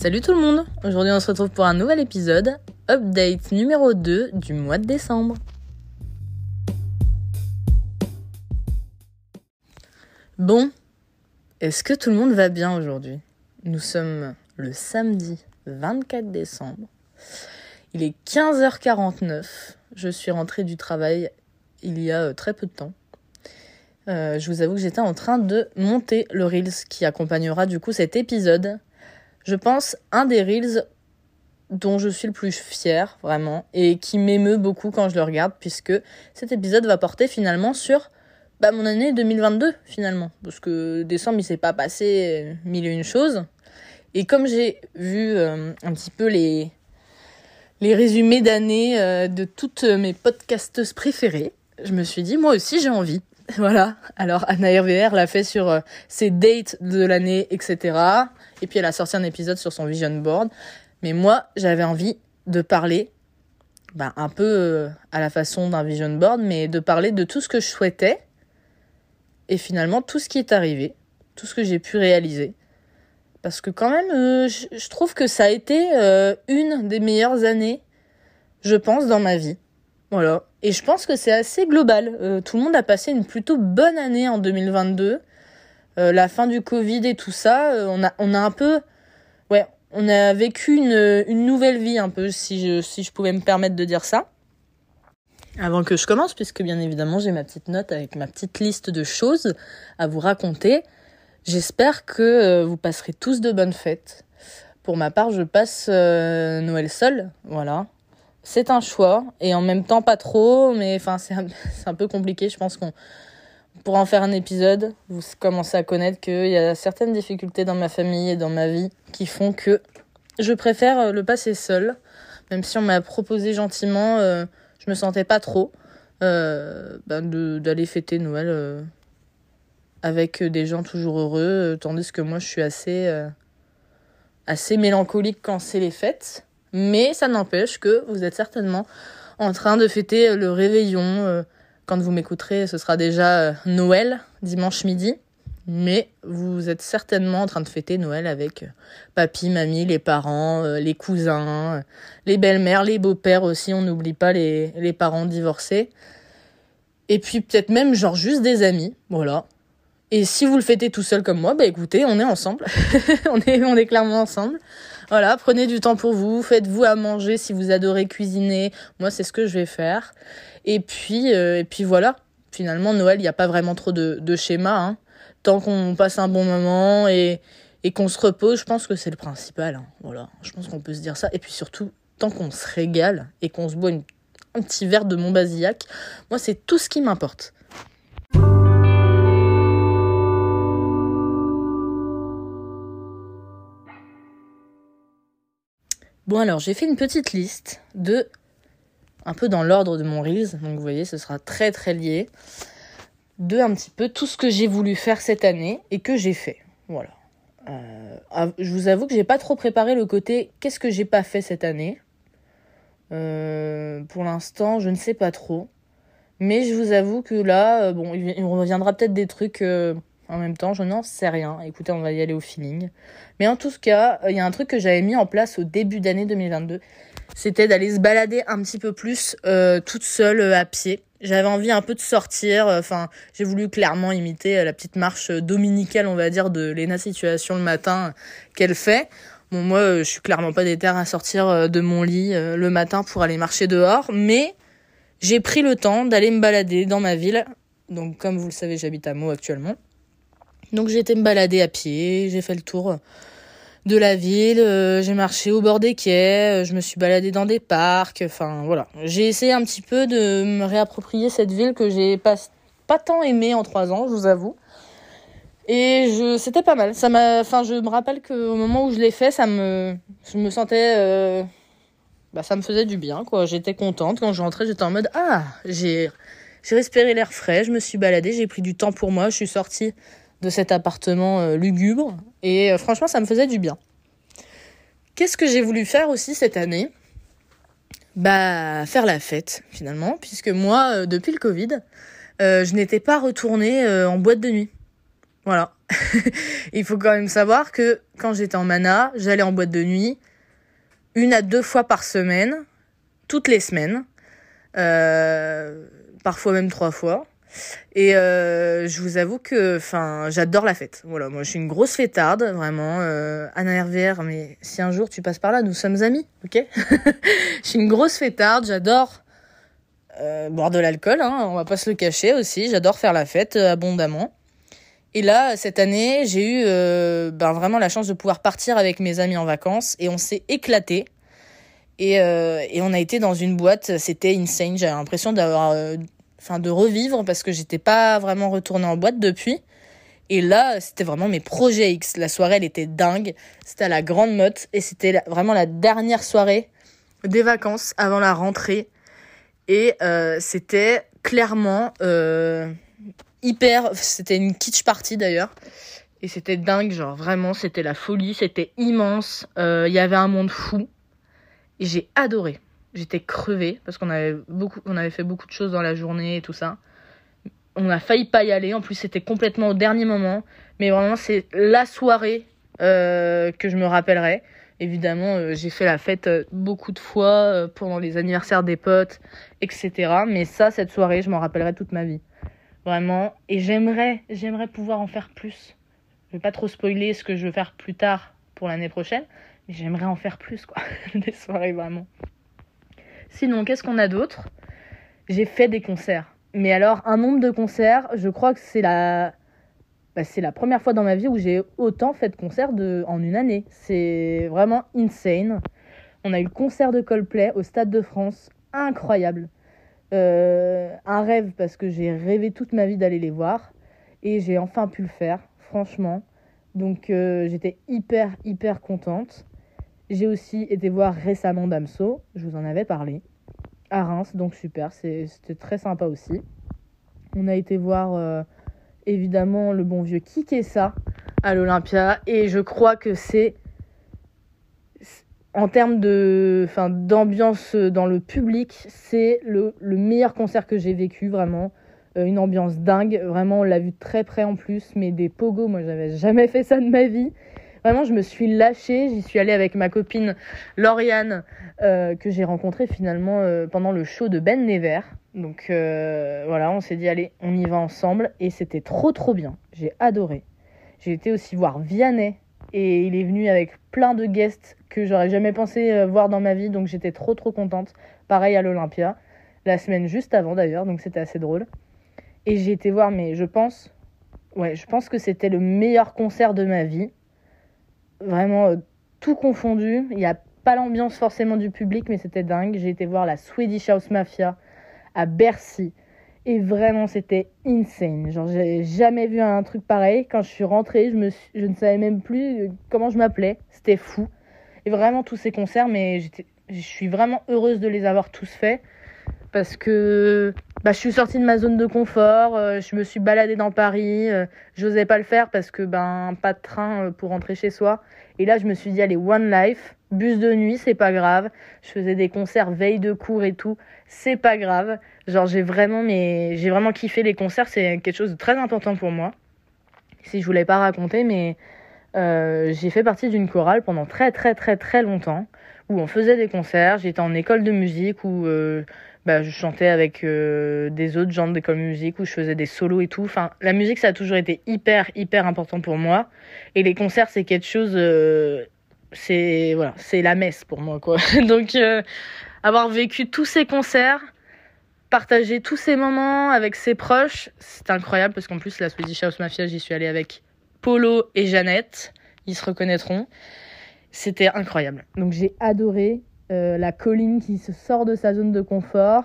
Salut tout le monde Aujourd'hui on se retrouve pour un nouvel épisode, update numéro 2 du mois de décembre. Bon, est-ce que tout le monde va bien aujourd'hui? Nous sommes le samedi 24 décembre. Il est 15h49. Je suis rentrée du travail il y a euh, très peu de temps. Euh, je vous avoue que j'étais en train de monter le Reels qui accompagnera du coup cet épisode. Je pense un des Reels dont je suis le plus fier vraiment et qui m'émeut beaucoup quand je le regarde puisque cet épisode va porter finalement sur bah, mon année 2022 finalement parce que décembre il s'est pas passé mille et une choses et comme j'ai vu euh, un petit peu les résumés d'année euh, de toutes mes podcasteuses préférées je me suis dit moi aussi j'ai envie Voilà. Alors Anna RVR l'a fait sur euh, ses dates de l'année, etc. Et puis elle a sorti un épisode sur son vision board. Mais moi, j'avais envie de parler, bah, un peu euh, à la façon d'un vision board, mais de parler de tout ce que je souhaitais. Et finalement, tout ce qui est arrivé, tout ce que j'ai pu réaliser. Parce que quand même, euh, je trouve que ça a été une des meilleures années, je pense, dans ma vie. Voilà. Et je pense que c'est assez global. Euh, tout le monde a passé une plutôt bonne année en 2022. Euh, la fin du Covid et tout ça, euh, on, a, on a un peu... Ouais, on a vécu une, une nouvelle vie un peu, si je, si je pouvais me permettre de dire ça. Avant que je commence, puisque bien évidemment j'ai ma petite note avec ma petite liste de choses à vous raconter, j'espère que vous passerez tous de bonnes fêtes. Pour ma part, je passe Noël seul, voilà c'est un choix et en même temps pas trop, mais enfin c'est un, peu compliqué. Je pense qu'on pourra en faire un épisode. Vous commencez à connaître qu'il y a certaines difficultés dans ma famille et dans ma vie qui font que je préfère le passer seul, même si on m'a proposé gentiment. Euh, je me sentais pas trop euh, ben d'aller fêter Noël euh, avec des gens toujours heureux, tandis que moi je suis assez assez mélancolique quand c'est les fêtes. Mais ça n'empêche que vous êtes certainement en train de fêter le réveillon. Euh, quand vous m'écouterez, ce sera déjà euh, Noël, dimanche midi. Mais vous êtes certainement en train de fêter Noël avec euh, papy, mamie, les parents, les cousins, les belles-mères, les beaux-pères aussi. On n'oublie pas les, les parents divorcés. Et puis peut-être même genre juste des amis. Voilà. Et si vous le fêtez tout seul comme moi, bah écoutez, on est ensemble. on, est, on est clairement ensemble. Voilà, prenez du temps pour vous, faites-vous à manger si vous adorez cuisiner. Moi, c'est ce que je vais faire. Et puis, euh, et puis voilà. Finalement, Noël, il n'y a pas vraiment trop de, de schéma. Hein. Tant qu'on passe un bon moment et, et qu'on se repose, je pense que c'est le principal. Hein. Voilà, je pense qu'on peut se dire ça. Et puis surtout, tant qu'on se régale et qu'on se boit un petit verre de Montbazillac, moi, c'est tout ce qui m'importe. Bon alors j'ai fait une petite liste de un peu dans l'ordre de mon reels, donc vous voyez ce sera très très lié de un petit peu tout ce que j'ai voulu faire cette année et que j'ai fait. Voilà. Euh, je vous avoue que j'ai pas trop préparé le côté qu'est-ce que j'ai pas fait cette année? Euh, pour l'instant, je ne sais pas trop. Mais je vous avoue que là, euh, bon, il reviendra peut-être des trucs en même temps, je n'en sais rien. Écoutez, on va y aller au feeling. Mais en tout cas, il y a un truc que j'avais mis en place au début d'année 2022. C'était d'aller se balader un petit peu plus euh, toute seule euh, à pied. J'avais envie un peu de sortir. Euh, enfin, j'ai voulu clairement imiter la petite marche dominicale, on va dire, de Lena Situation le matin qu'elle fait. Bon, moi, je suis clairement pas déterre à sortir de mon lit le matin pour aller marcher dehors, mais j'ai pris le temps d'aller me balader dans ma ville. Donc, comme vous le savez, j'habite à Meaux actuellement. Donc j'ai été me balader à pied, j'ai fait le tour de la ville, euh, j'ai marché au bord des quais, euh, je me suis baladée dans des parcs, enfin voilà. J'ai essayé un petit peu de me réapproprier cette ville que j'ai pas, pas tant aimée en trois ans, je vous avoue. Et je, c'était pas mal. Ça m'a, enfin, je me rappelle qu'au moment où je l'ai fait, ça me, je me sentais, euh, bah, ça me faisait du bien, quoi. J'étais contente. Quand je rentrais, j'étais en mode, ah, j'ai, j'ai respiré l'air frais, je me suis baladée, j'ai pris du temps pour moi, je suis sortie de cet appartement euh, lugubre. Et euh, franchement, ça me faisait du bien. Qu'est-ce que j'ai voulu faire aussi cette année? Bah, faire la fête, finalement, puisque moi, euh, depuis le Covid, je n'étais pas retournée en boîte de nuit. Voilà. il faut quand même savoir que quand j'étais en mana, j'allais en boîte de nuit une à deux fois par semaine, toutes les semaines, parfois même trois fois. Et euh, je vous avoue que, enfin, j'adore la fête. Voilà, moi, je suis une grosse fêtarde, vraiment. Euh, Anna RVR, mais si un jour tu passes par là, nous sommes amis, ok? Je suis une grosse fêtarde, j'adore euh, boire de l'alcool, hein, on va pas se le cacher aussi. J'adore faire la fête euh, abondamment. Et là, cette année, j'ai eu ben, vraiment la chance de pouvoir partir avec mes amis en vacances et on s'est éclaté. Et, et on a été dans une boîte, c'était insane. J'avais l'impression d'avoir, de revivre parce que j'étais pas vraiment retournée en boîte depuis. Et là, c'était vraiment mes projets X. La soirée, elle était dingue. C'était à la Grande Motte et c'était vraiment la dernière soirée des vacances avant la rentrée. Et euh, c'était clairement euh, hyper. C'était une kitsch party d'ailleurs. Et c'était dingue, genre vraiment, c'était la folie, c'était immense. Euh, Il y avait un monde fou. Et j'ai adoré. J'étais crevée parce qu'on avait beaucoup, on avait fait beaucoup de choses dans la journée et tout ça. On a failli pas y aller. En plus, c'était complètement au dernier moment. Mais vraiment, c'est la soirée euh, que je me rappellerai. Évidemment, euh, j'ai fait la fête euh, beaucoup de fois pendant les anniversaires des potes, etc. Mais ça, cette soirée, je m'en rappellerai toute ma vie. Vraiment. Et j'aimerais, j'aimerais pouvoir en faire plus. Je vais pas trop spoiler ce que je veux faire plus tard pour l'année prochaine. Mais j'aimerais en faire plus, quoi. des soirées, vraiment. Sinon, qu'est-ce qu'on a d'autre? J'ai fait des concerts. Mais alors, un nombre de concerts, je crois que c'est la... Bah, c'est la première fois dans ma vie où j'ai autant fait de concerts en une année. C'est vraiment insane. On a eu le concert de Coldplay au Stade de France. Incroyable. Euh, un rêve parce que j'ai rêvé toute ma vie d'aller les voir. Et j'ai enfin pu le faire, franchement. Donc euh, j'étais hyper, hyper contente. J'ai aussi été voir récemment Damso, je vous en avais parlé, à Reims, donc super, c'était très sympa aussi. On a été voir euh, évidemment le bon vieux Kikessa à l'Olympia, et je crois que c'est en termes d'ambiance dans le public, c'est le, le meilleur concert que j'ai vécu, vraiment. Euh, une ambiance dingue, vraiment, on l'a vu très près en plus, mais des pogos, moi j'avais jamais fait ça de ma vie. Vraiment, je me suis lâchée. J'y suis allée avec ma copine Lauriane, euh, que j'ai rencontrée finalement euh, pendant le show de Ben Never. Donc euh, voilà, on s'est dit, allez, on y va ensemble. Et c'était trop, trop bien. J'ai adoré. J'ai été aussi voir Vianney. Et il est venu avec plein de guests que j'aurais jamais pensé voir dans ma vie. Donc j'étais trop, trop contente. Pareil à l'Olympia. La semaine juste avant d'ailleurs. Donc c'était assez drôle. Et j'ai été voir, mais je pense. Ouais, je pense que c'était le meilleur concert de ma vie vraiment euh, tout confondu. Il n'y a pas l'ambiance forcément du public, mais c'était dingue. J'ai été voir la Swedish House Mafia à Bercy. Et vraiment, c'était insane. Genre, j'ai jamais vu un truc pareil. Quand je suis rentrée, je, me je ne savais même plus comment je m'appelais. C'était fou. Et vraiment, tous ces concerts, mais je suis vraiment heureuse de les avoir tous faits. Parce que bah, je suis sortie de ma zone de confort, euh, je me suis baladée dans Paris, euh, j'osais pas le faire parce que ben pas de train euh, pour rentrer chez soi. Et là, je me suis dit allez One Life, bus de nuit, c'est pas grave. Je faisais des concerts veille de cours et tout, c'est pas grave. Genre j'ai vraiment mais j'ai vraiment kiffé les concerts, c'est quelque chose de très important pour moi. Si je vous l'ai pas raconté, mais j'ai fait partie d'une chorale pendant très très très très longtemps où on faisait des concerts. J'étais en école de musique où bah, je chantais avec euh, des autres gens de musique où je faisais des solos et tout. Enfin, la musique, ça a toujours été hyper, hyper important pour moi. Et les concerts, c'est quelque chose. euh, c'est voilà, la messe pour moi, quoi. Donc, euh, avoir vécu tous ces concerts, partager tous ces moments avec ses proches, c'est incroyable parce qu'en plus, la Swedish House Mafia, j'y suis allée avec Polo et Jeannette. Ils se reconnaîtront. C'était incroyable. Donc, j'ai adoré euh, la colline qui se sort de sa zone de confort,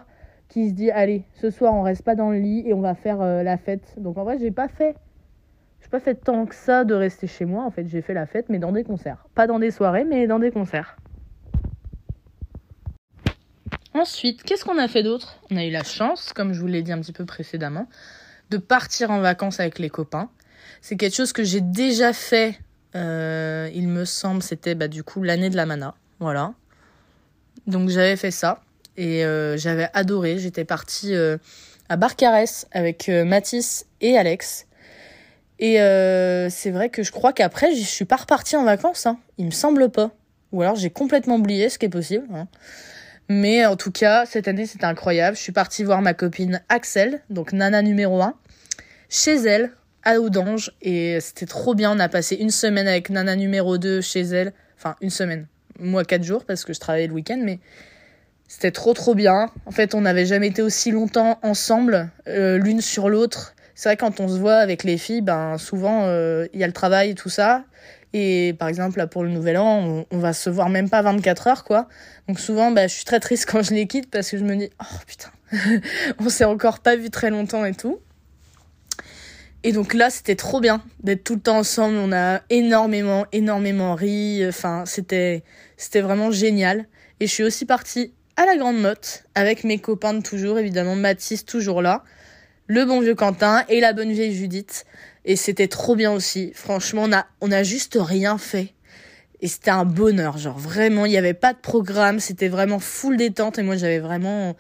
qui se dit allez, ce soir on reste pas dans le lit et on va faire euh, la fête. Donc en vrai, j'ai pas fait j'ai pas fait tant que ça de rester chez moi en fait, j'ai fait la fête mais dans des concerts. Pas dans des soirées mais dans des concerts. Ensuite, qu'est-ce qu'on a fait d'autre? On a eu la chance, comme je vous l'ai dit un petit peu précédemment, de partir en vacances avec les copains. C'est quelque chose que j'ai déjà fait, euh, il me semble, c'était bah, du coup l'année de la mana. Voilà. Donc j'avais fait ça et euh, j'avais adoré. J'étais partie euh, à Barcarès avec euh, Mathis et Alex. Et euh, c'est vrai que je crois qu'après, je suis pas repartie en vacances. Hein. Il me semble pas. Ou alors j'ai complètement oublié, ce qui est possible. Hein. Mais en tout cas, cette année, c'était incroyable. Je suis partie voir ma copine Axel, donc Nana numéro 1, chez elle, à Audange. Et c'était trop bien. On a passé une semaine avec Nana numéro 2 chez elle. Enfin, une semaine. Moi, quatre jours, parce que je travaillais le week-end. Mais c'était trop, trop bien. En fait, on n'avait jamais été aussi longtemps ensemble, euh, l'une sur l'autre. C'est vrai, quand on se voit avec les filles, ben, souvent, euh, il y a le travail et tout ça. Et par exemple, là, pour le nouvel an, on, va se voir même pas 24 heures, quoi. Donc souvent, bah, je suis très triste quand je les quitte parce que je me dis, oh putain, on s'est encore pas vu très longtemps et tout. Et donc là, c'était trop bien d'être tout le temps ensemble. On a énormément, énormément ri. Enfin, c'était, c'était vraiment génial. Et je suis aussi partie à la Grande Motte avec mes copains de toujours, évidemment, Mathis toujours là, le bon vieux Quentin et la bonne vieille Judith. Et c'était trop bien aussi. Franchement, on a, on a juste rien fait. Et c'était un bonheur, genre vraiment, il n'y avait pas de programme, c'était vraiment full détente. Et moi, j'avais vraiment,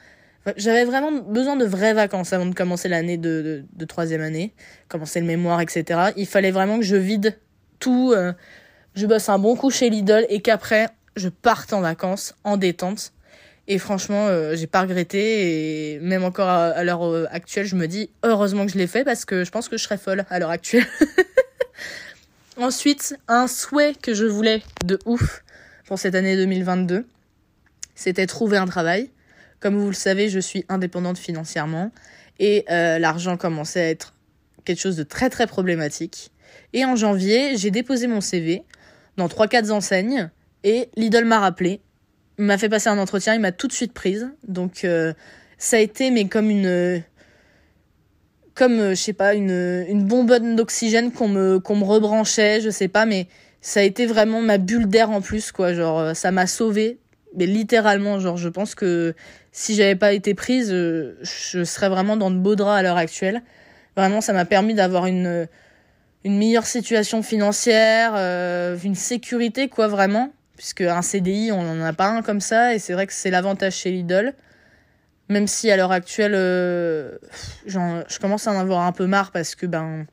j'avais vraiment besoin de vraies vacances avant de commencer l'année de, de, troisième année, commencer le mémoire, etc. Il fallait vraiment que je vide tout, euh, je bosse un bon coup chez Lidl et qu'après, je parte en vacances, en détente. Et franchement, euh, j'ai pas regretté. Et même encore à, l'heure euh, actuelle, je me dis heureusement que je l'ai fait parce que je pense que je serais folle à l'heure actuelle. Ensuite, un souhait que je voulais de ouf pour cette année 2022, c'était trouver un travail. Comme vous le savez, je suis indépendante financièrement et euh, l'argent commençait à être quelque chose de très très problématique. Et en janvier, j'ai déposé mon CV dans 3-4 enseignes et Lidl m'a rappelé m'a fait passer un entretien, il m'a tout de suite prise. Donc euh, ça a été mais comme une comme je sais pas une une bonbonne d'oxygène qu'on me me rebranchait, je sais pas mais ça a été vraiment ma bulle d'air en plus quoi, genre euh, ça m'a sauvé mais littéralement genre je pense que si j'avais pas été prise, je serais vraiment dans de beaux draps à l'heure actuelle. Vraiment ça m'a permis d'avoir une une meilleure situation financière, une sécurité quoi vraiment puisque un CDI, on n'en a pas un comme ça, et c'est vrai que c'est l'avantage chez Lidl. Même si à l'heure actuelle, euh, je commence à en avoir un peu marre parce que ben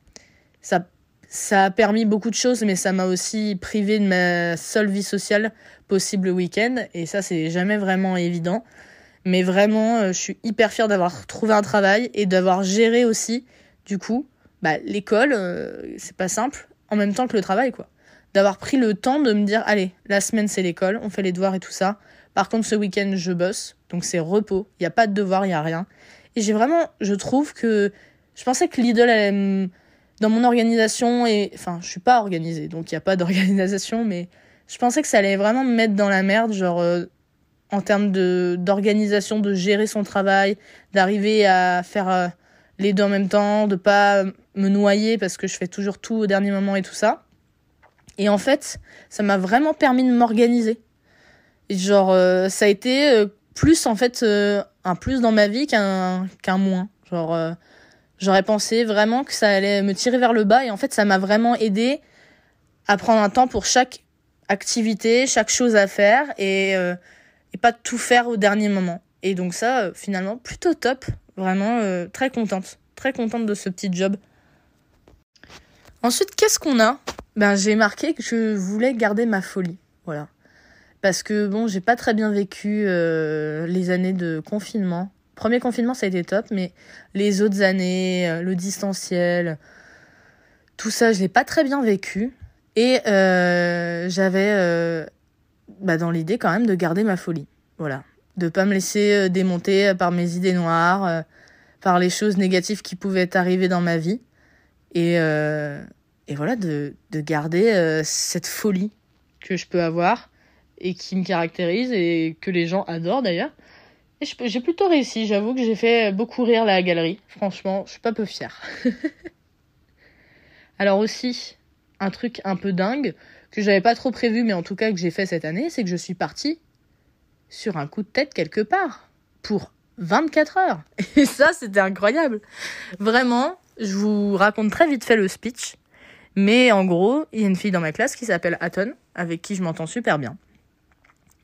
ça, ça a permis beaucoup de choses, mais ça m'a aussi privé de ma seule vie sociale possible le week-end, et ça c'est jamais vraiment évident. Mais vraiment, euh, je suis hyper fière d'avoir trouvé un travail et d'avoir géré aussi, du coup, bah, l'école, euh, c'est pas simple, en même temps que le travail, quoi d'avoir pris le temps de me dire allez, la semaine c'est l'école, on fait les devoirs et tout ça. Par contre, ce week-end, je bosse, donc c'est repos, il n'y a pas de devoirs, il n'y a rien. Et j'ai vraiment, je trouve que je pensais que Lidl allait dans mon organisation et enfin, je suis pas organisée, donc il n'y a pas d'organisation, mais je pensais que ça allait vraiment me mettre dans la merde, genre euh, en termes de d'organisation, de gérer son travail, d'arriver à faire euh, les deux en même temps, de pas me noyer parce que je fais toujours tout au dernier moment et tout ça. Et en fait, ça m'a vraiment permis de m'organiser. Genre, euh, ça a été plus en fait un plus dans ma vie qu'un qu'un moins. Genre, j'aurais pensé vraiment que ça allait me tirer vers le bas et en fait, ça m'a vraiment aidé à prendre un temps pour chaque activité, chaque chose à faire et et pas tout faire au dernier moment. Et donc ça, finalement, plutôt top. Vraiment très contente, très contente de ce petit job. Ensuite, qu'est-ce qu'on a? Ben, j'ai marqué que je voulais garder ma folie. Voilà. Parce que bon, j'ai pas très bien vécu euh, les années de confinement. Premier confinement, ça a été top, mais les autres années, euh, le distanciel, tout ça, je l'ai pas très bien vécu. Et euh, j'avais euh, bah, dans l'idée quand même de garder ma folie. Voilà. De pas me laisser démonter par mes idées noires, par les choses négatives qui pouvaient arriver dans ma vie. Et et voilà, de, de garder cette folie que je peux avoir et qui me caractérise et que les gens adorent d'ailleurs. J'ai plutôt réussi, j'avoue que j'ai fait beaucoup rire la galerie. Franchement, je suis pas peu fière. Alors aussi, un truc un peu dingue que j'avais pas trop prévu, mais en tout cas que j'ai fait cette année, c'est que je suis partie sur un coup de tête quelque part pour 24 heures. Et ça, c'était incroyable. Vraiment, je vous raconte très vite fait le speech. Mais en gros, il y a une fille dans ma classe qui s'appelle Aton, avec qui je m'entends super bien.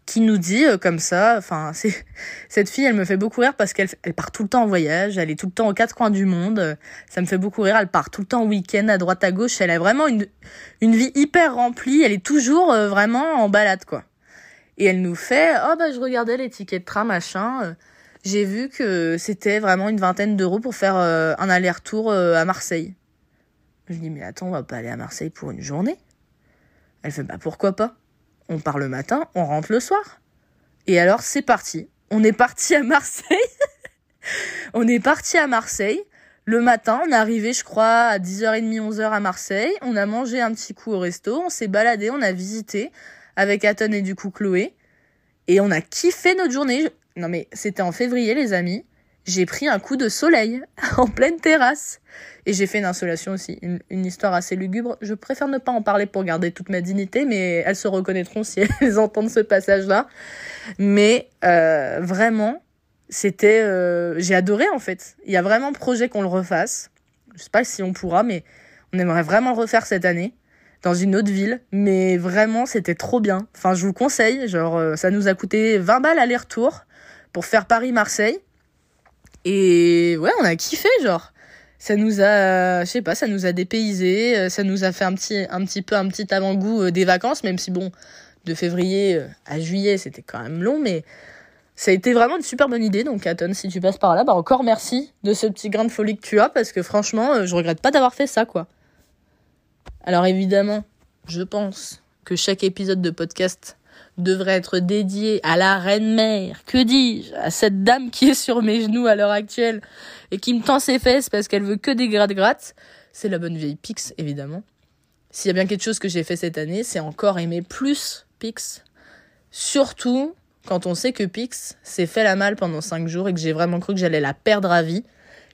Qui nous dit euh, comme ça, enfin, cette fille, elle me fait beaucoup rire parce qu'elle elle part tout le temps en voyage, elle est tout le temps aux quatre coins du monde. Ça me fait beaucoup rire. Elle part tout le temps en week-end à droite à gauche. Elle a vraiment une vie hyper remplie. Elle est toujours euh, vraiment en balade quoi. Et elle nous fait, oh bah je regardais les tickets de train machin. Euh, j'ai vu que c'était vraiment une vingtaine d'euros pour faire un aller-retour à Marseille. Je dis mais attends, on va pas aller à Marseille pour une journée? Elle fait bah pourquoi pas? On part le matin, on rentre le soir. Et alors c'est parti. On est parti à Marseille. on est parti à Marseille. Le matin, on est arrivé, je crois, à 10h30, 11h à Marseille. On a mangé un petit coup au resto, on s'est baladé, on a visité avec Aton et du coup Chloé. Et on a kiffé notre journée. Non mais c'était en février, les amis j'ai pris un coup de soleil en pleine terrasse. Et j'ai fait une insolation aussi, une, histoire assez lugubre. Je préfère ne pas en parler pour garder toute ma dignité, mais elles se reconnaîtront si elles entendent ce passage-là. Mais euh, vraiment, c'était... Euh, j'ai adoré en fait. Il y a vraiment projet qu'on le refasse. Je sais pas si on pourra, mais on aimerait vraiment le refaire cette année dans une autre ville, mais vraiment c'était trop bien. Enfin, je vous conseille, genre euh, ça nous a coûté 20 balles aller-retour pour faire Paris-Marseille. Et ouais, on a kiffé, genre. Ça nous a, je sais pas, ça nous a dépaysé, euh, ça nous a fait un petit, un petit peu un petit avant-goût euh, des vacances, même si bon, de février euh, à juillet, c'était quand même long, mais ça a été vraiment une super bonne idée. Donc, Aton, si tu passes par là, bah encore merci de ce petit grain de folie que tu as, parce que franchement, je regrette pas d'avoir fait ça, quoi. Alors évidemment, je pense que chaque épisode de podcast devrait être dédié à la reine mère, que dis-je, à cette dame qui est sur mes genoux à l'heure actuelle et qui me tend ses fesses parce qu'elle veut que des gratte-gratte, c'est la bonne vieille Pix, évidemment. S'il y a bien quelque chose que j'ai fait cette année, c'est encore aimer plus Pix. Surtout quand on sait que Pix s'est fait la malle pendant 5 jours et que j'ai vraiment cru que j'allais la perdre à vie.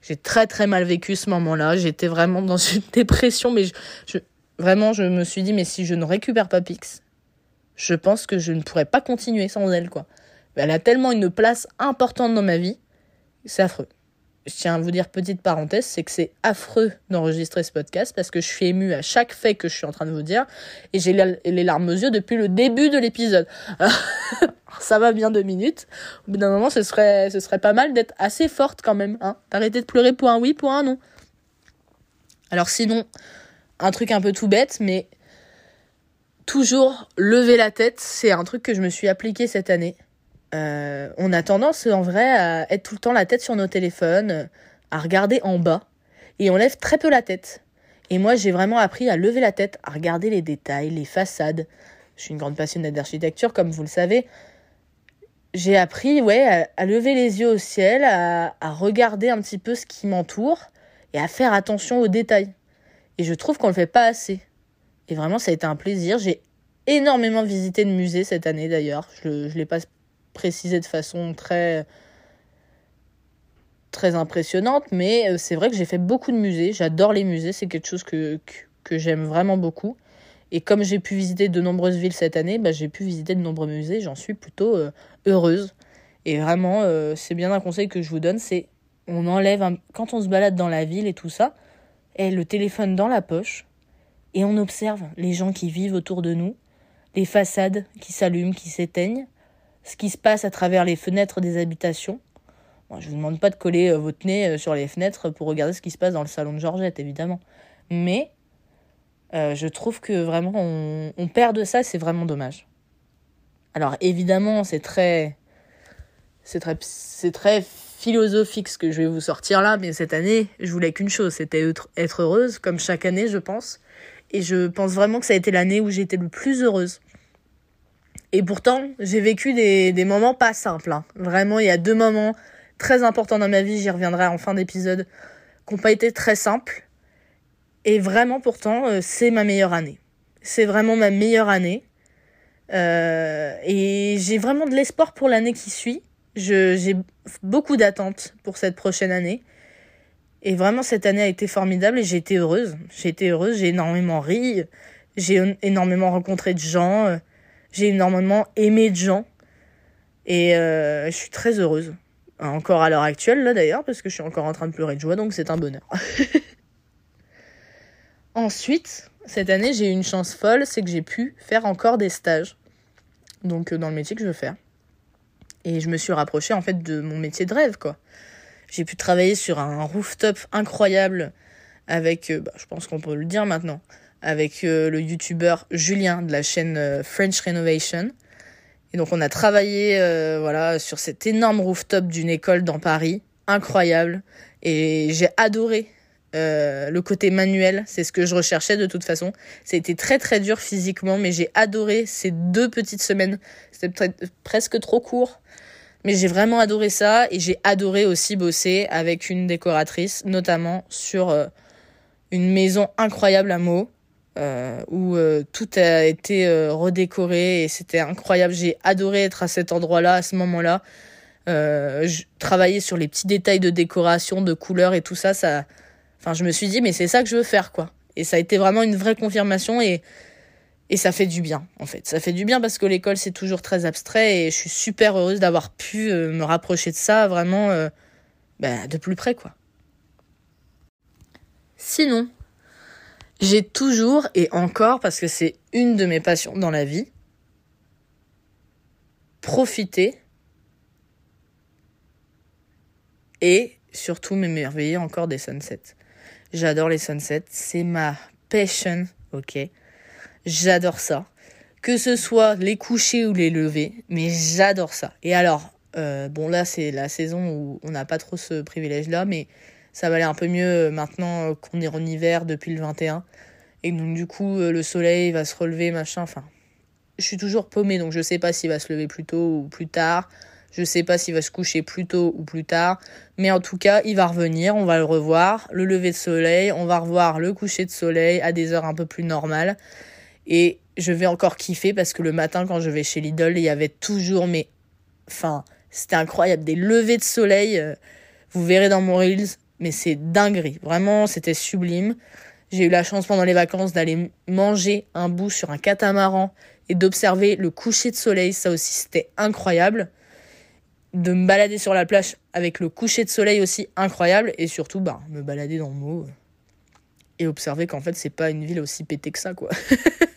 J'ai très très mal vécu ce moment-là. J'étais vraiment dans une dépression, mais je, vraiment, je me suis dit, mais si je ne récupère pas Pix, je pense que je ne pourrais pas continuer sans elle, quoi. Elle a tellement une place importante dans ma vie, c'est affreux. Je tiens à vous dire, petite parenthèse, c'est que c'est affreux d'enregistrer ce podcast parce que je suis émue à chaque fait que je suis en train de vous dire et j'ai les larmes aux yeux depuis le début de l'épisode. ça va bien deux minutes. Au bout d'un moment, ce serait, ce serait pas mal d'être assez forte quand même, hein. D'arrêter de pleurer pour un oui, pour un non. Alors sinon, un truc un peu tout bête, mais toujours lever la tête, c'est un truc que je me suis appliqué cette année. Euh, on a tendance en vrai à être tout le temps la tête sur nos téléphones, à regarder en bas, et on lève très peu la tête. Et moi, j'ai vraiment appris à lever la tête, à regarder les détails, les façades. Je suis une grande passionnée d'architecture, comme vous le savez. J'ai appris, ouais, à, lever les yeux au ciel, à, à regarder un petit peu ce qui m'entoure et à faire attention aux détails. Et je trouve qu'on le fait pas assez. Et vraiment, ça a été un plaisir. J'ai énormément visité de musées cette année d'ailleurs. Je ne l'ai pas précisé de façon très très impressionnante, mais euh, c'est vrai que j'ai fait beaucoup de musées. J'adore les musées, c'est quelque chose que, j'aime vraiment beaucoup. Et comme j'ai pu visiter de nombreuses villes cette année, bah, j'ai pu visiter de nombreux musées. J'en suis plutôt euh, heureuse. Et vraiment, euh, c'est bien un conseil que je vous donne, c'est on enlève quand on se balade dans la ville et tout ça, et le téléphone dans la poche, et on observe les gens qui vivent autour de nous, les façades qui s'allument, qui s'éteignent, ce qui se passe à travers les fenêtres des habitations. je ne vous demande pas de coller euh, votre nez euh, sur les fenêtres pour regarder ce qui se passe dans le salon de Georgette, évidemment. Mais euh, je trouve que vraiment on, on perd de ça, c'est vraiment dommage. Alors évidemment, c'est très, c'est très, c'est très philosophique ce que je vais vous sortir là, mais cette année, je voulais qu'une chose, c'était être heureuse, comme chaque année, je pense. Et je pense vraiment que ça a été l'année où été le plus heureuse. Et pourtant, j'ai vécu des, des, moments pas simples. Hein. Vraiment, il y a deux moments très importants dans ma vie, j'y reviendrai en fin d'épisode, qui n'ont pas été très simples. Et vraiment, pourtant, euh, c'est ma meilleure année. C'est vraiment ma meilleure année. Euh, et j'ai vraiment de l'espoir pour l'année qui suit. J'ai beaucoup d'attentes pour cette prochaine année. Et vraiment, cette année a été formidable et j'ai été heureuse. J'ai été heureuse, j'ai énormément ri, j'ai énormément rencontré de gens, j'ai énormément aimé de gens. Et euh, je suis très heureuse. Encore à l'heure actuelle, là d'ailleurs, parce que je suis encore en train de pleurer de joie, donc c'est un bonheur. Ensuite, cette année, j'ai eu une chance folle, c'est que j'ai pu faire encore des stages. donc dans le métier que je veux faire. Et je me suis rapprochée en fait de mon métier de rêve, quoi. J'ai pu travailler sur un rooftop incroyable avec, bah, je pense qu'on peut le dire maintenant, avec le youtubeur Julien de la chaîne French Renovation. Et donc on a travaillé voilà sur cet énorme rooftop d'une école dans Paris, incroyable. Et j'ai adoré euh, le côté manuel, c'est ce que je recherchais de toute façon. C'était très très dur physiquement, mais j'ai adoré ces deux petites semaines. C'était presque trop court, mais j'ai vraiment adoré ça et j'ai adoré aussi bosser avec une décoratrice, notamment sur euh, une maison incroyable à Meaux. Euh, où tout a été redécoré et c'était incroyable. J'ai adoré être à cet endroit-là, à ce moment-là. travailler sur les petits détails de décoration, de couleurs et tout ça, ça, Enfin, je me suis dit, mais c'est ça que je veux faire, quoi. Et ça a été vraiment une vraie confirmation et, et ça fait du bien, en fait. Ça fait du bien parce que l'école, c'est toujours très abstrait et je suis super heureuse d'avoir pu euh, me rapprocher de ça vraiment euh, bah, de plus près, quoi. Sinon, j'ai toujours et encore, parce que c'est une de mes passions dans la vie, profité et surtout m'émerveiller encore des sunsets. J'adore les sunsets. C'est ma passion. Ok? J'adore ça. Que ce soit les couchers ou les levées. Mais j'adore ça. Et alors, euh, bon, là, c'est la saison où on n'a pas trop ce privilège-là. Mais ça va aller un peu mieux maintenant qu'on est en hiver depuis le 21. Et donc, du coup, euh, le soleil va se relever, machin. Enfin, je suis toujours paumée. Donc, je sais pas s'il va se lever plus tôt ou plus tard. Je sais pas s'il va se coucher plus tôt ou plus tard, mais en tout cas, il va revenir, on va le revoir, le lever de soleil, on va revoir le coucher de soleil à des heures un peu plus normales. Et je vais encore kiffer parce que le matin, quand je vais chez Lidl, il y avait toujours, mais, enfin, c'était incroyable, des levées de soleil. Euh, vous verrez dans mon Reels, mais c'est dinguerie. Vraiment, c'était sublime. J'ai eu la chance pendant les vacances d'aller manger un bout sur un catamaran et d'observer le coucher de soleil. Ça aussi, c'était incroyable de me balader sur la plage avec le coucher de soleil aussi incroyable et surtout bah, me balader dans le mot et observer qu'en fait c'est pas une ville aussi pétée que ça quoi.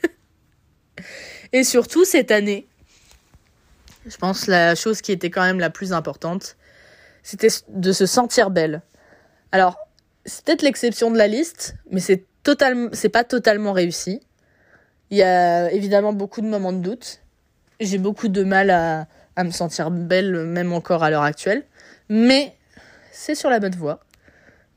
et surtout cette année, je pense la chose qui était quand même la plus importante, c'était de se sentir belle. Alors, c'est peut-être l'exception de la liste, mais c'est totalement pas totalement réussi. Il y a évidemment beaucoup de moments de doute. J'ai beaucoup de mal à à me sentir belle, même encore à l'heure actuelle. Mais c'est sur la bonne voie.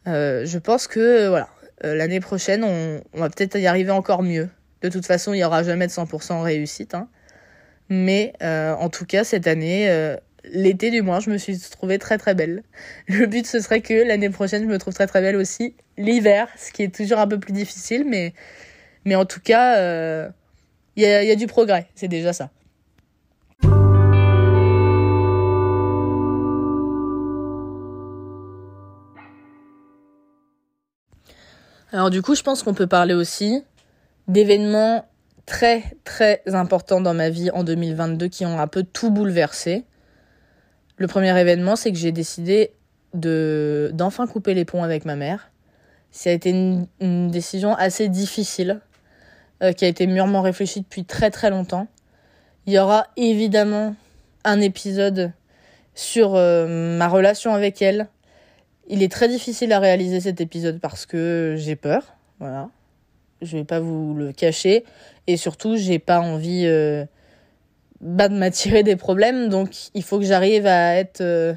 Euh, je pense que voilà, euh, l'année prochaine, on, va peut-être y arriver encore mieux. De toute façon, il n'y aura jamais de 100% réussite. Hein. Mais euh, en tout cas, cette année, l'été du moins, je me suis trouvée très très belle. Le but, ce serait que l'année prochaine, je me trouve très très belle aussi. L'hiver, ce qui est toujours un peu plus difficile, mais, en tout cas, il y y, a, du progrès. C'est déjà ça. Alors du coup, je pense qu'on peut parler aussi d'événements très très importants dans ma vie en 2022 qui ont un peu tout bouleversé. Le premier événement, c'est que j'ai décidé de d'enfin couper les ponts avec ma mère. Ça a été une, décision assez difficile, euh, qui a été mûrement réfléchie depuis très très longtemps. Il y aura évidemment un épisode sur euh, ma relation avec elle, il est très difficile à réaliser cet épisode parce que j'ai peur. Voilà. Je vais pas vous le cacher. Et surtout, j'ai pas envie euh, bah, de m'attirer des problèmes. Donc, il faut que j'arrive à être euh,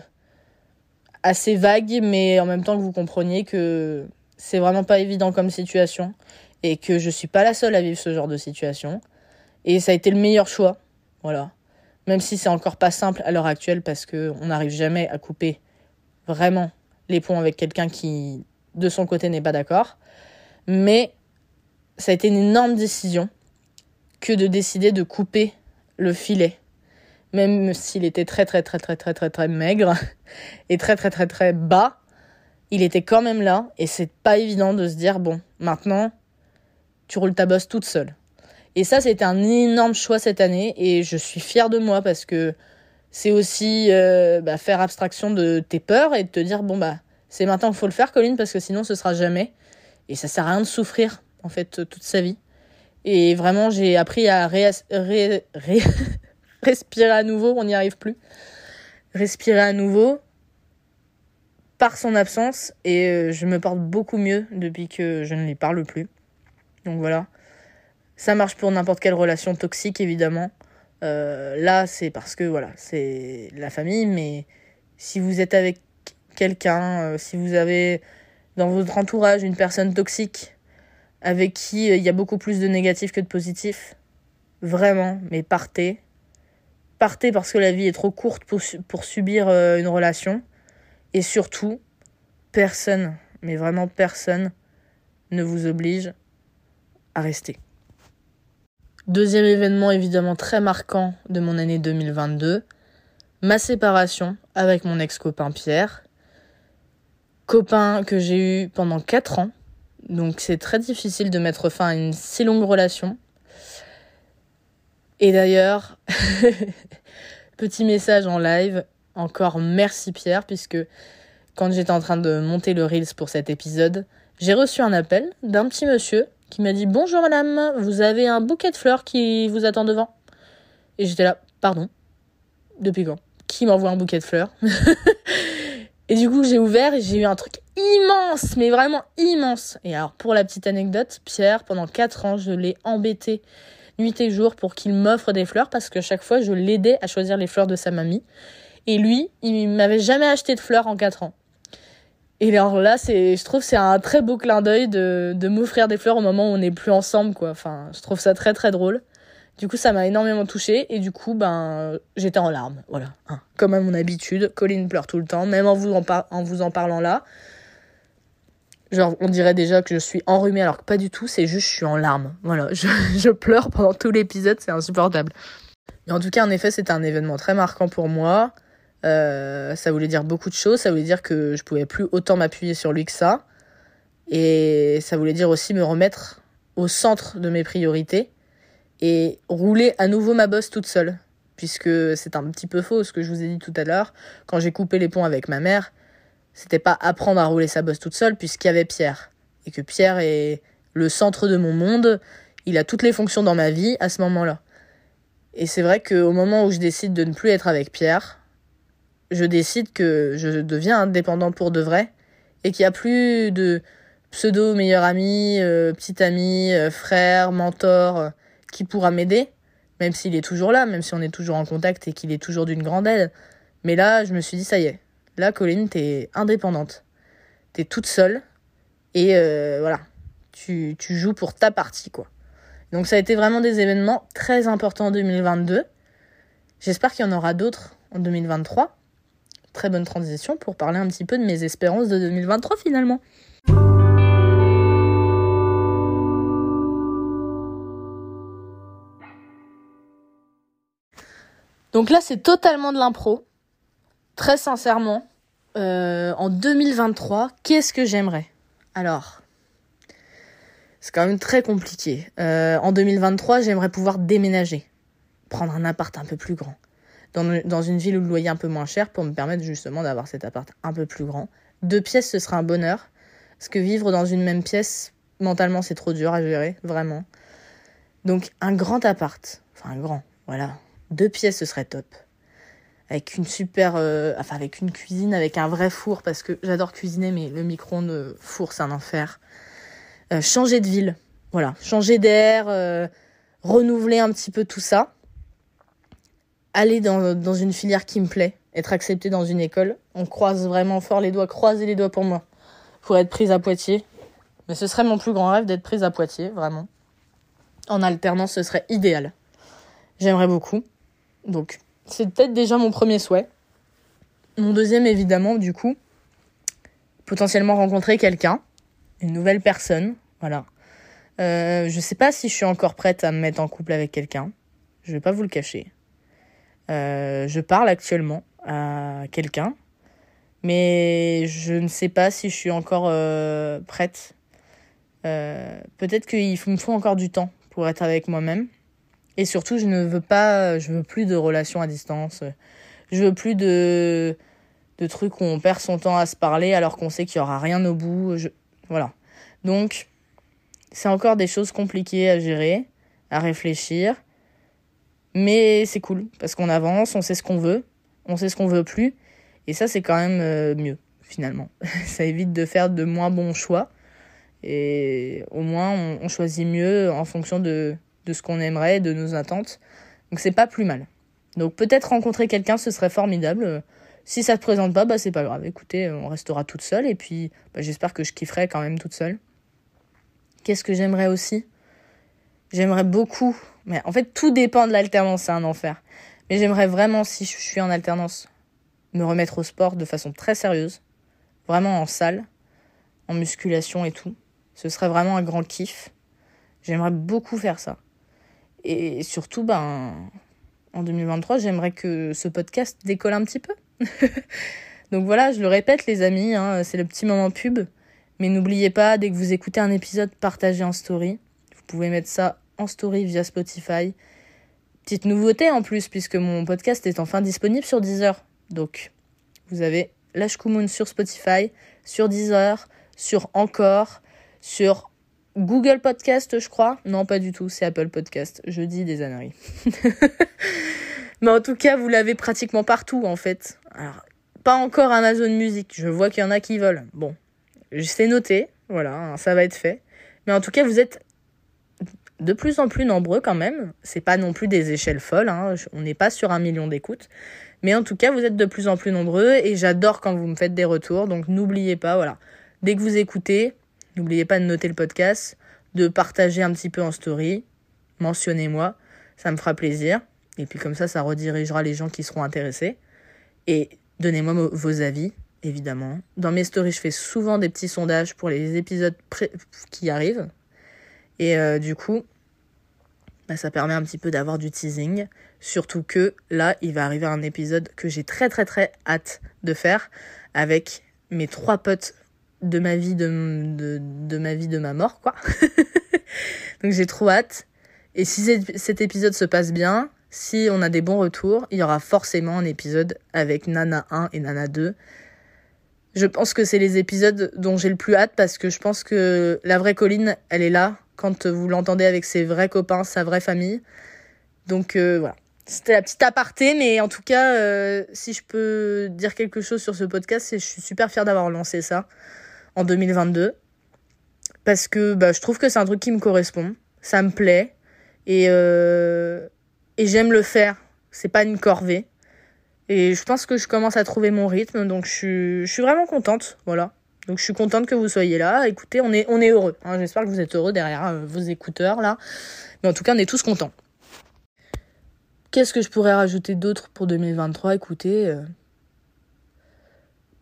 assez vague, mais en même temps que vous compreniez que c'est vraiment pas évident comme situation. Et que je suis pas la seule à vivre ce genre de situation. Et ça a été le meilleur choix. Voilà. Même si c'est encore pas simple à l'heure actuelle parce qu'on n'arrive jamais à couper vraiment les ponts avec quelqu'un qui, de son côté, n'est pas d'accord. Mais ça a été une énorme décision que de décider de couper le filet. Même s'il était très très très très très très très maigre et très très très très bas, il était quand même là et c'est pas évident de se dire bon, maintenant tu roules ta bosse toute seule. Et ça, c'était un énorme choix cette année et je suis fière de moi parce que c'est aussi euh, bah, faire abstraction de tes peurs et de te dire bon bah c'est maintenant qu'il faut le faire Colline parce que sinon ce sera jamais et ça sert à rien de souffrir en fait toute sa vie et vraiment j'ai appris à respirer à nouveau, on n'y arrive plus. Respirer à nouveau par son absence et euh, je me porte beaucoup mieux depuis que je ne lui parle plus. Donc voilà. Ça marche pour n'importe quelle relation toxique évidemment. Euh, là, c'est parce que voilà, c'est la famille, mais si vous êtes avec quelqu'un, euh, si vous avez dans votre entourage une personne toxique avec qui il y a beaucoup plus de négatifs que de positifs, vraiment, mais partez. Partez parce que la vie est trop courte pour, pour subir une relation. Et surtout, personne, mais vraiment personne, ne vous oblige à rester. Deuxième événement évidemment très marquant de mon année 2022, ma séparation avec mon ex-copain Pierre. Copain que j'ai eu pendant 4 ans, donc c'est très difficile de mettre fin à une si longue relation. Et d'ailleurs, petit message en live, encore merci Pierre, puisque quand j'étais en train de monter le Reels pour cet épisode, j'ai reçu un appel d'un petit monsieur qui m'a dit Bonjour madame, vous avez un bouquet de fleurs qui vous attend devant. Et j'étais là, pardon, depuis quand? Qui m'envoie un bouquet de fleurs? Et du coup, j'ai ouvert et j'ai eu un truc immense, mais vraiment immense. Et alors, pour la petite anecdote, Pierre, pendant 4 ans, je l'ai embêté nuit et jour pour qu'il m'offre des fleurs parce que chaque fois, je l'aidais à choisir les fleurs de sa mamie. Et lui, il m'avait jamais acheté de fleurs en 4 ans. Et alors là, c'est, je trouve c'est un très beau clin d'œil de, de m'offrir des fleurs au moment où on n'est plus ensemble, quoi. Enfin, je trouve ça très très drôle. Du coup, ça m'a énormément touchée et du coup, ben, j'étais en larmes, voilà. Hein. Comme à mon habitude, Colline pleure tout le temps, même en vous en, parlant là. Genre, on dirait déjà que je suis enrhumée alors que pas du tout, c'est juste je suis en larmes. Voilà, je, je pleure pendant tout l'épisode, c'est insupportable. Mais en tout cas, en effet, c'était un événement très marquant pour moi. Euh, ça voulait dire beaucoup de choses. Ça voulait dire que je pouvais plus autant m'appuyer sur lui que ça. Et ça voulait dire aussi me remettre au centre de mes priorités et rouler à nouveau ma bosse toute seule. Puisque c'est un petit peu faux ce que je vous ai dit tout à l'heure. Quand j'ai coupé les ponts avec ma mère, c'était pas apprendre à rouler sa bosse toute seule puisqu'il y avait Pierre. Et que Pierre est le centre de mon monde. Il a toutes les fonctions dans ma vie à ce moment-là. Et c'est vrai qu'au moment où je décide de ne plus être avec Pierre, je décide que je deviens indépendant pour de vrai et qu'il n'y a plus de pseudo meilleur ami, euh, petit ami, euh, frère, mentor qui pourra m'aider, même s'il est toujours là, même si on est toujours en contact et qu'il est toujours d'une grande aide. Mais là, je me suis dit, ça y est, là, Colline, t'es indépendante. T'es toute seule et voilà, tu, tu joues pour ta partie, quoi. Donc ça a été vraiment des événements très importants en 2022. J'espère qu'il y en aura d'autres en 2023 très bonne transition pour parler un petit peu de mes espérances de 2023 finalement. Donc là, c'est totalement de l'impro. Très sincèrement, euh, en 2023, qu'est-ce que j'aimerais? Alors, c'est quand même très compliqué. Euh, en 2023, j'aimerais pouvoir déménager, prendre un appart un peu plus grand dans, une ville où le loyer est un peu moins cher pour me permettre justement d'avoir cet appart un peu plus grand. Deux pièces, ce serait un bonheur. Parce que vivre dans une même pièce, mentalement, c'est trop dur à gérer, vraiment. Donc un grand appart, enfin un grand, voilà. Deux pièces, ce serait top. Avec une super, euh, enfin avec une cuisine, avec un vrai four, parce que j'adore cuisiner, mais le micro-ondes four, c'est un enfer. Euh, changer de ville, voilà. Changer d'air, euh, renouveler un petit peu tout ça aller dans, dans une filière qui me plaît, être accepté dans une école. On croise vraiment fort les doigts, croisez les doigts pour moi, pour être prise à Poitiers. Mais ce serait mon plus grand rêve d'être prise à Poitiers, vraiment. En alternance, ce serait idéal. J'aimerais beaucoup. Donc, c'est peut-être déjà mon premier souhait. Mon deuxième, évidemment, du coup, potentiellement rencontrer quelqu'un, une nouvelle personne, voilà. Euh, je sais pas si je suis encore prête à me mettre en couple avec quelqu'un. Je vais pas vous le cacher. Euh, je parle actuellement à quelqu'un, mais je ne sais pas si je suis encore euh, prête. Euh, peut-être qu'il me faut encore du temps pour être avec moi-même. Et surtout, je ne veux pas, je veux plus de relations à distance. Je veux plus de, de trucs où on perd son temps à se parler alors qu'on sait qu'il y aura rien au bout. Je, voilà. Donc, c'est encore des choses compliquées à gérer, à réfléchir. Mais c'est cool parce qu'on avance, on sait ce qu'on veut, on sait ce qu'on veut plus. Et ça, c'est quand même euh, mieux, finalement. ça évite de faire de moins bons choix. Et au moins, on, choisit mieux en fonction de, de ce qu'on aimerait, de nos attentes. Donc c'est pas plus mal. Donc peut-être rencontrer quelqu'un, ce serait formidable. Si ça se présente pas, bah c'est pas grave. Écoutez, on restera toute seule et puis bah, j'espère que je kifferai quand même toute seule. Qu'est-ce que j'aimerais aussi? J'aimerais beaucoup, mais en fait tout dépend de l'alternance, c'est un enfer. Mais j'aimerais vraiment, si je suis en alternance, me remettre au sport de façon très sérieuse, vraiment en salle, en musculation et tout. Ce serait vraiment un grand kiff. J'aimerais beaucoup faire ça. Et surtout, ben, en 2023, j'aimerais que ce podcast décolle un petit peu. Donc voilà, je le répète les amis, hein, c'est le petit moment pub. Mais n'oubliez pas, dès que vous écoutez un épisode, partagez en story. Vous pouvez mettre ça en story via Spotify. Petite nouveauté en plus, puisque mon podcast est enfin disponible sur Deezer. Donc, vous avez Lâche sur Spotify, sur Deezer, sur Encore, sur Google Podcast, je crois. Non, pas du tout, c'est Apple Podcast. Je dis des âneries. Mais en tout cas, vous l'avez pratiquement partout, en fait. Alors, pas encore Amazon Music. Je vois qu'il y en a qui veulent. Bon, c'est noté. Voilà, hein, ça va être fait. Mais en tout cas, vous êtes de plus en plus nombreux quand même. C'est pas non plus des échelles folles. Hein. On n'est pas sur un million d'écoutes. Mais en tout cas, vous êtes de plus en plus nombreux et j'adore quand vous me faites des retours. Donc n'oubliez pas, voilà. Dès que vous écoutez, n'oubliez pas de noter le podcast, de partager un petit peu en story. Mentionnez-moi. Ça me fera plaisir. Et puis comme ça, ça redirigera les gens qui seront intéressés. Et donnez-moi vos avis, évidemment. Dans mes stories, je fais souvent des petits sondages pour les épisodes qui arrivent. Et euh, du coup, bah, ça permet un petit peu d'avoir du teasing. Surtout que là, il va arriver un épisode que j'ai très très très hâte de faire avec mes trois potes de ma vie, de, de, ma vie, de ma mort, quoi. Donc j'ai trop hâte. Et si cet épisode se passe bien, si on a des bons retours, il y aura forcément un épisode avec Nana 1 et Nana 2. Je pense que c'est les épisodes dont j'ai le plus hâte parce que je pense que la vraie Colline, elle est là quand vous l'entendez avec ses vrais copains, sa vraie famille. Donc euh, voilà. C'était la petite aparté, mais en tout cas, euh, si je peux dire quelque chose sur ce podcast, c'est je suis super fière d'avoir lancé ça en 2022. Parce que bah, je trouve que c'est un truc qui me correspond, ça me plaît. Et, euh, et j'aime le faire. C'est pas une corvée. Et je pense que je commence à trouver mon rythme, donc je suis, vraiment contente, voilà. Donc je suis contente que vous soyez là. Écoutez, on est, on est heureux. Hein. J'espère que vous êtes heureux derrière euh, vos écouteurs là. Mais en tout cas, on est tous contents. Qu'est-ce que je pourrais rajouter d'autre pour 2023 Écoutez, euh,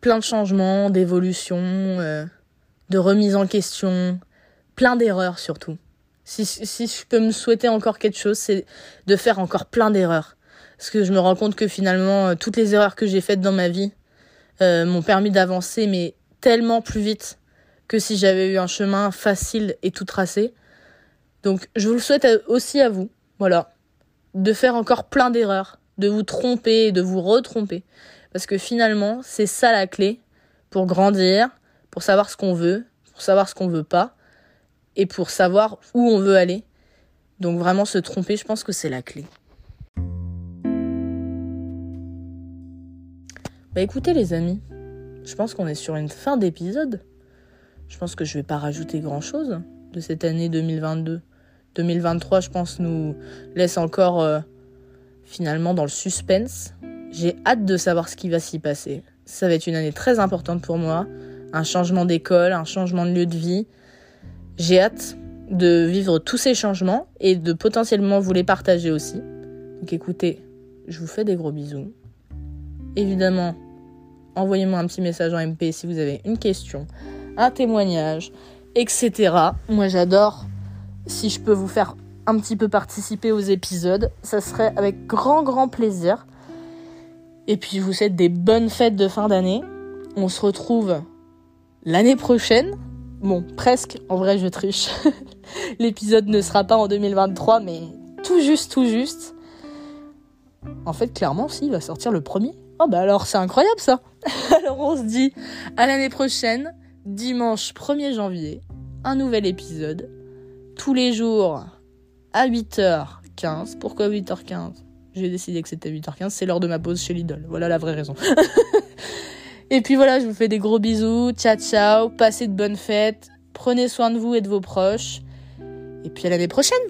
plein de changements, d'évolutions, euh, de remise en question, plein d'erreurs surtout. Si, si je peux me souhaiter encore quelque chose, c'est de faire encore plein d'erreurs. Parce que je me rends compte que finalement, euh, toutes les erreurs que j'ai faites dans ma vie euh, m'ont permis d'avancer, mais tellement plus vite que si j'avais eu un chemin facile et tout tracé. Donc je vous le souhaite aussi à vous, voilà, de faire encore plein d'erreurs, de vous tromper, de vous retromper. Parce que finalement, c'est ça la clé pour grandir, pour savoir ce qu'on veut, pour savoir ce qu'on veut pas et pour savoir où on veut aller. Donc vraiment se tromper, je pense que c'est la clé. Bah écoutez les amis, je pense qu'on est sur une fin d'épisode. Je pense que je vais pas rajouter grand chose de cette année 2022. 2023, je pense, nous laisse encore euh, finalement dans le suspense. J'ai hâte de savoir ce qui va s'y passer. Ça va être une année très importante pour moi. Un changement d'école, un changement de lieu de vie, j'ai hâte de vivre tous ces changements et de potentiellement vous les partager aussi. Donc écoutez, je vous fais des gros bisous. Évidemment, envoyez-moi un petit message en MP si vous avez une question, un témoignage, etc. Moi j'adore si je peux vous faire un petit peu participer aux épisodes, ça serait avec grand grand plaisir. Et puis je vous souhaite des bonnes fêtes de fin d'année. On se retrouve l'année prochaine Bon, presque, en vrai je triche. L'épisode ne sera pas en 2023, mais tout juste, tout juste. En fait, clairement, si, il va sortir le premier. Oh bah alors, c'est incroyable ça Alors on se dit à l'année prochaine, dimanche 1er janvier, un nouvel épisode. Tous les jours à 8h15. Pourquoi 8h15 J'ai décidé que c'était 8h15, c'est l'heure de ma pause chez Lidl. Voilà la vraie raison. et puis voilà, je vous fais des gros bisous. Ciao ciao, passez de bonnes fêtes. Prenez soin de vous et de vos proches. Et puis à l'année prochaine